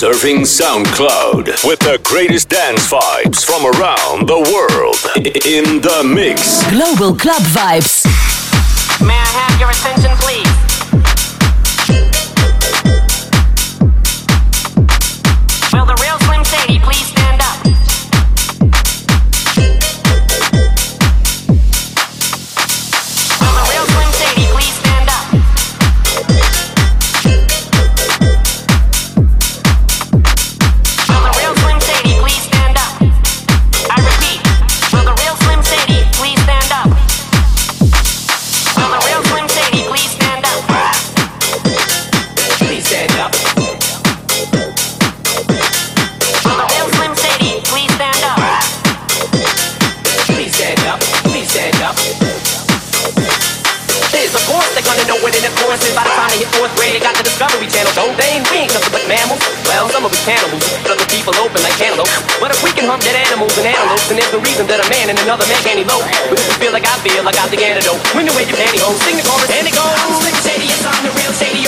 Serving SoundCloud with the greatest dance vibes from around the world in the mix. Global Club Vibes. May I have your attention, please? cannibals. Other people open like cantaloupe. But if we can hunt dead animals and antelopes, then there's no reason that a man and another man can't elope. But if you feel like I feel, I got the antidote. When you wear your pantyhose, sing the chorus and it goes. I'm the shady, yes, I'm the real shady.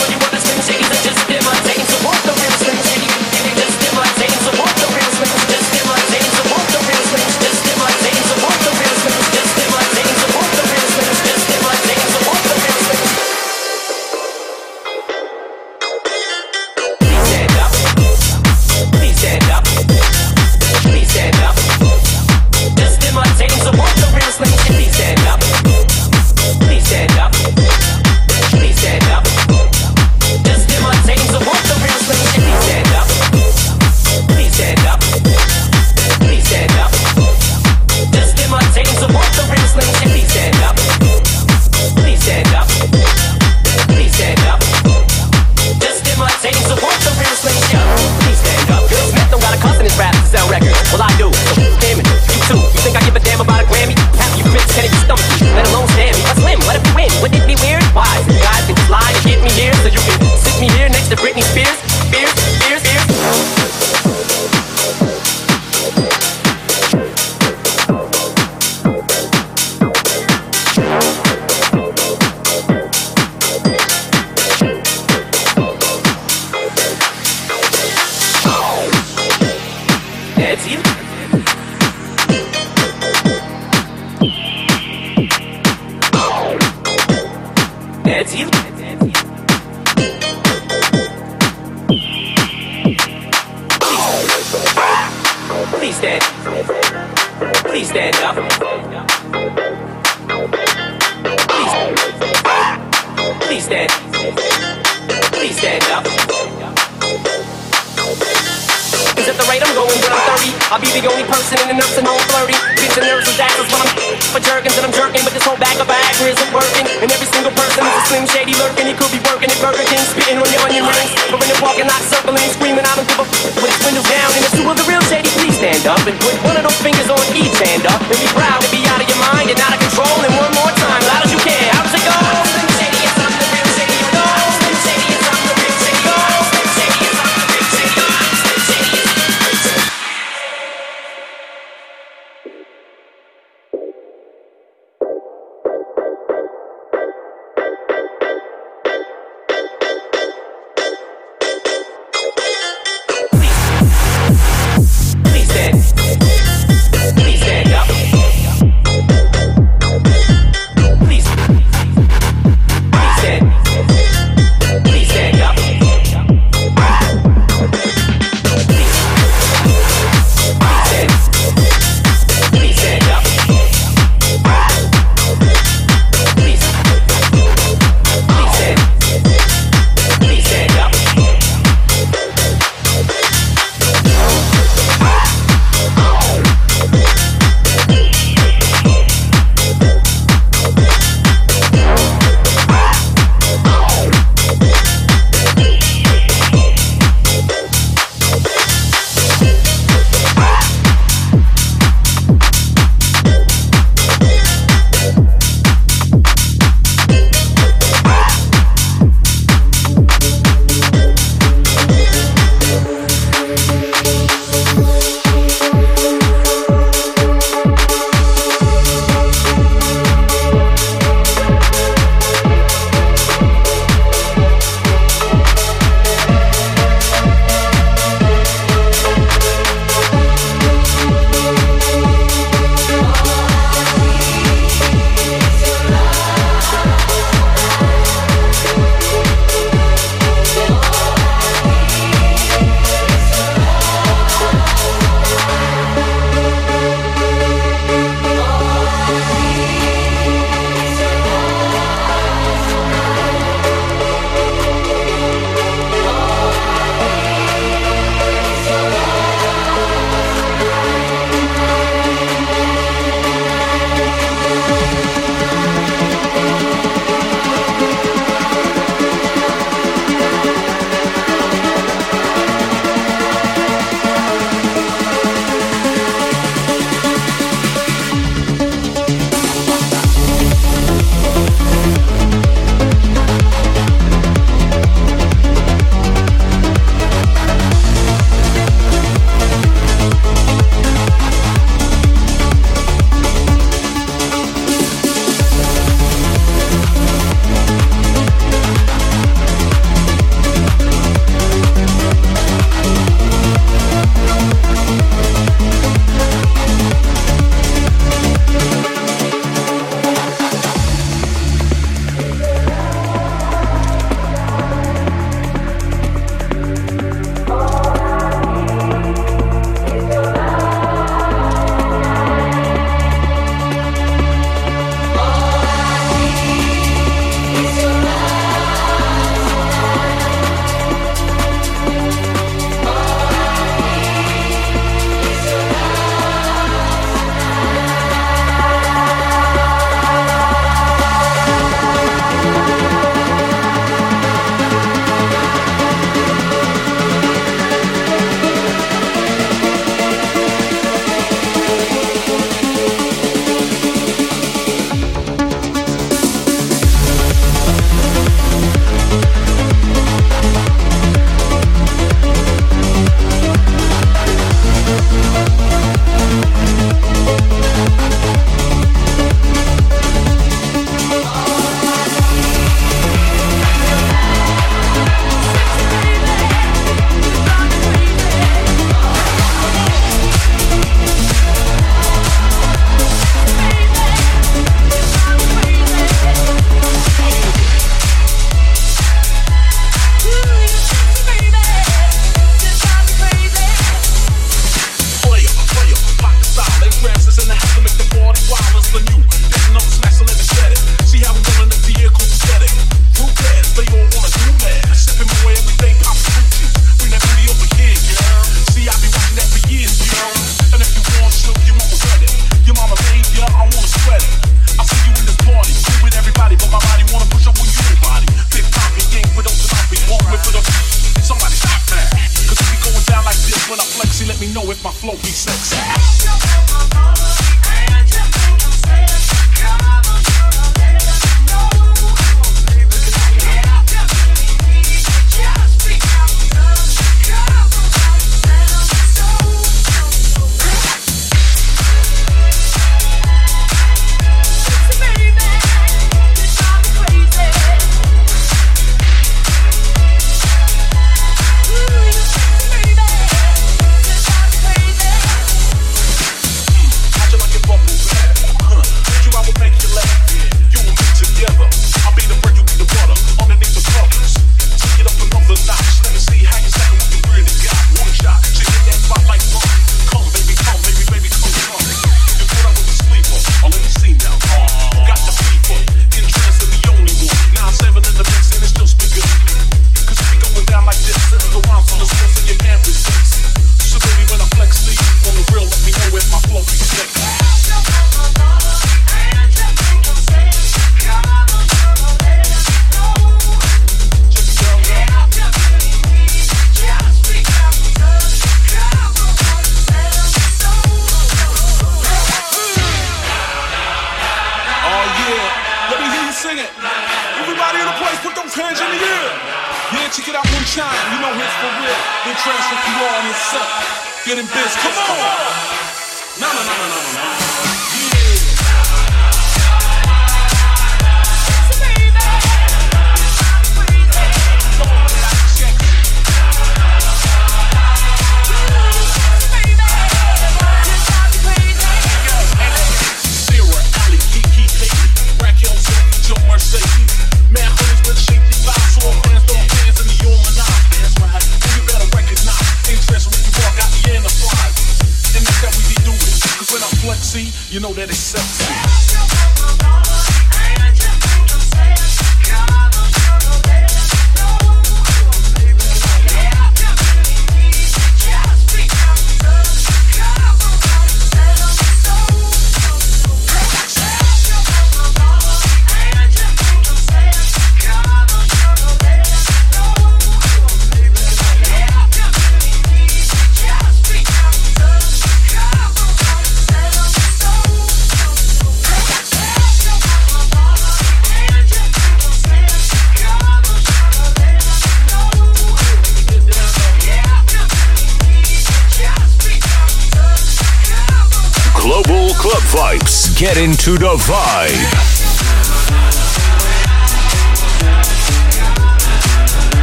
Get into the vibe.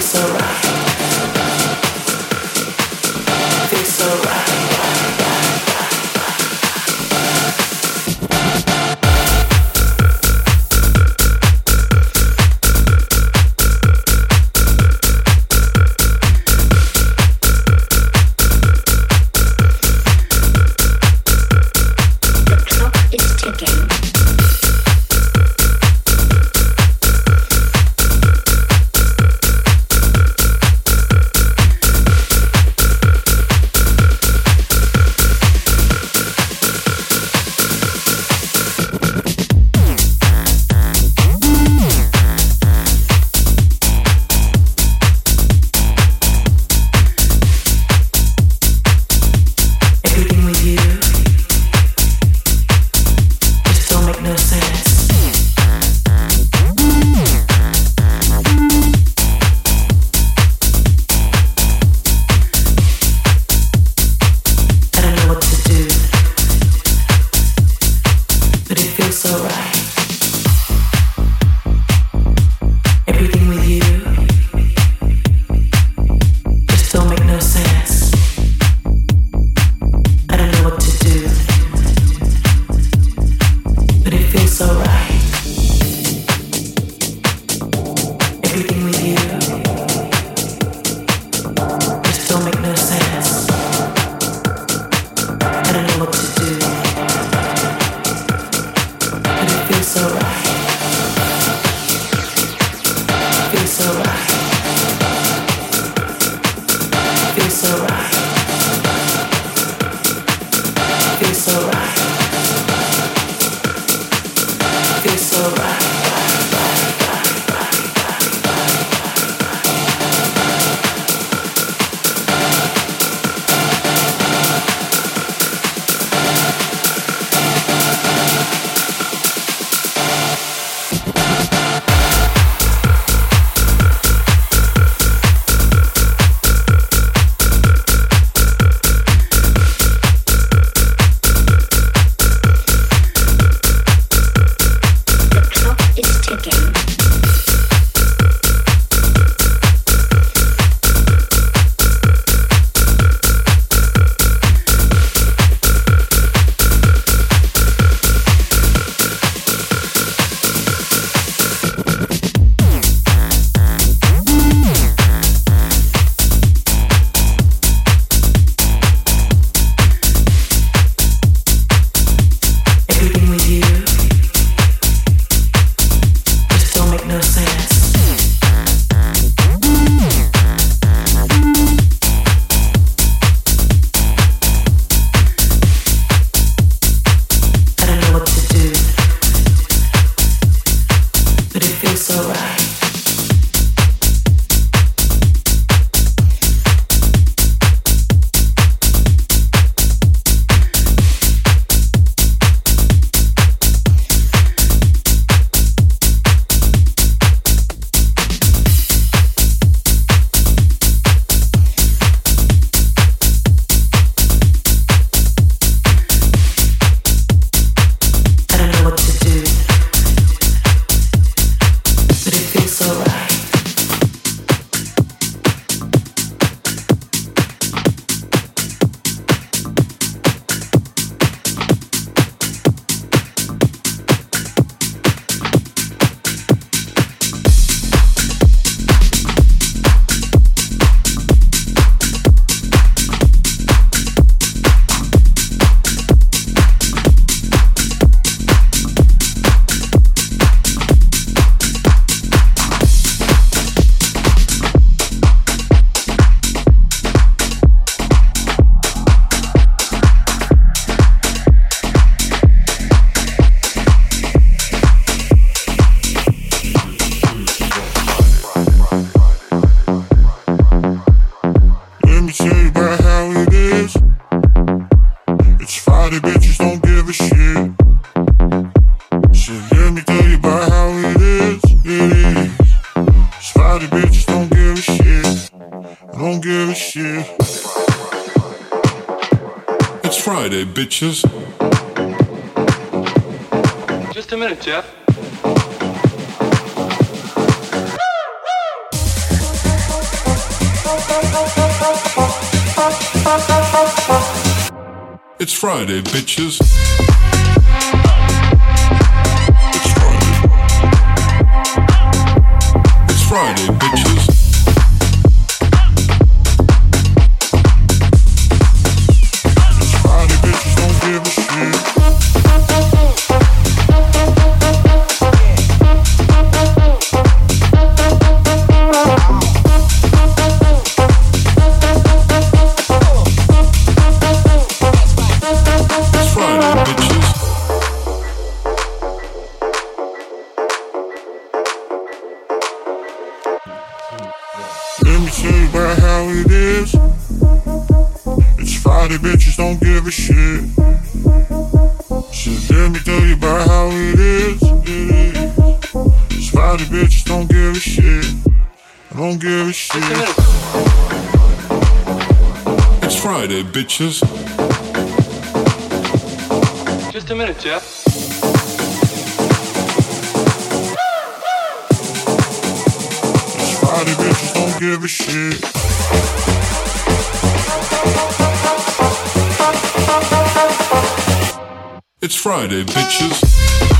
so right. So pictures. Just a minute, Jeff. Bitches don't give a shit. It's Friday, bitches.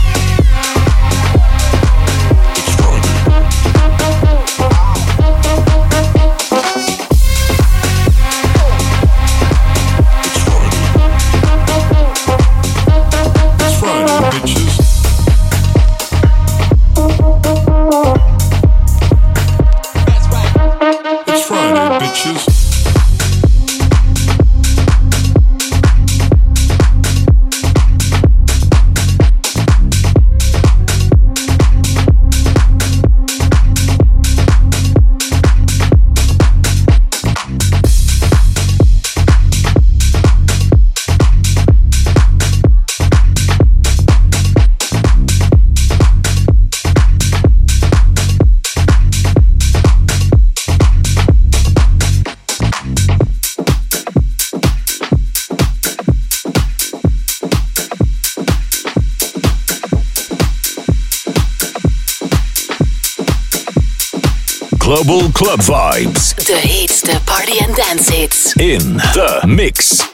Global Club Vibes. the hits, the party and dance hits. In The Mix.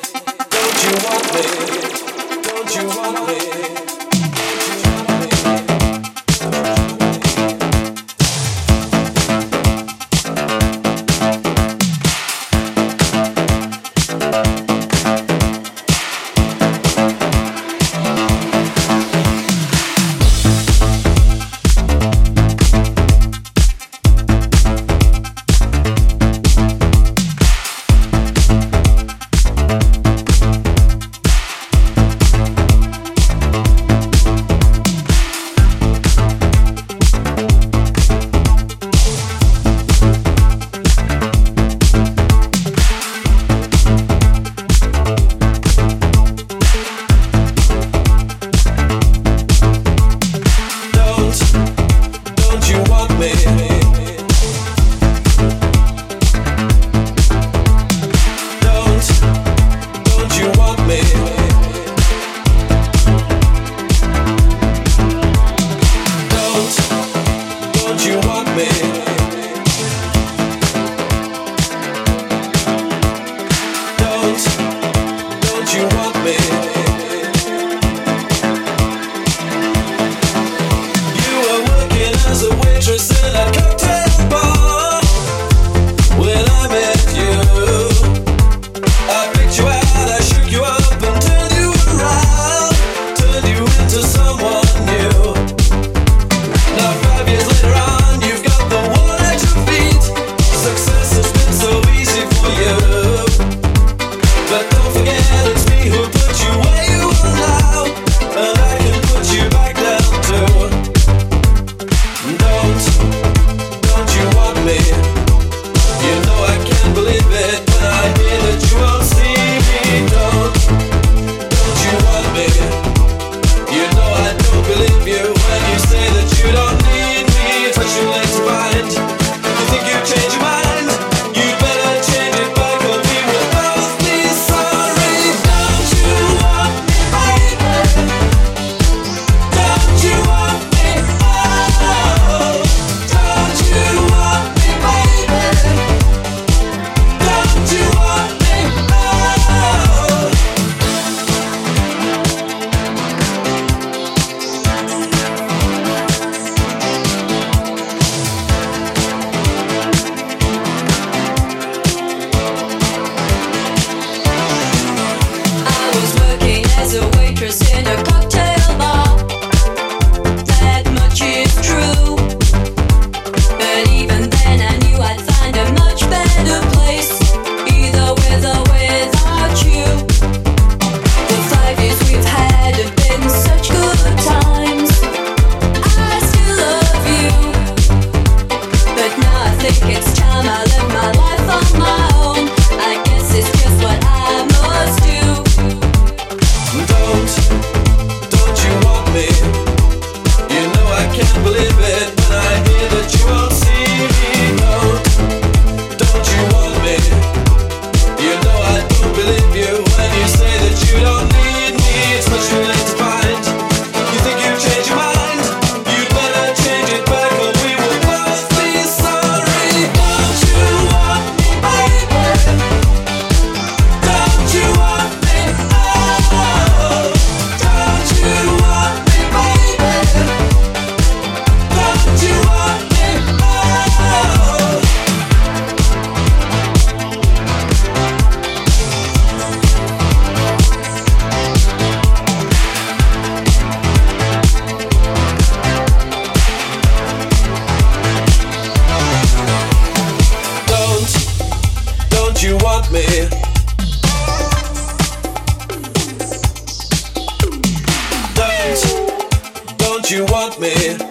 want me.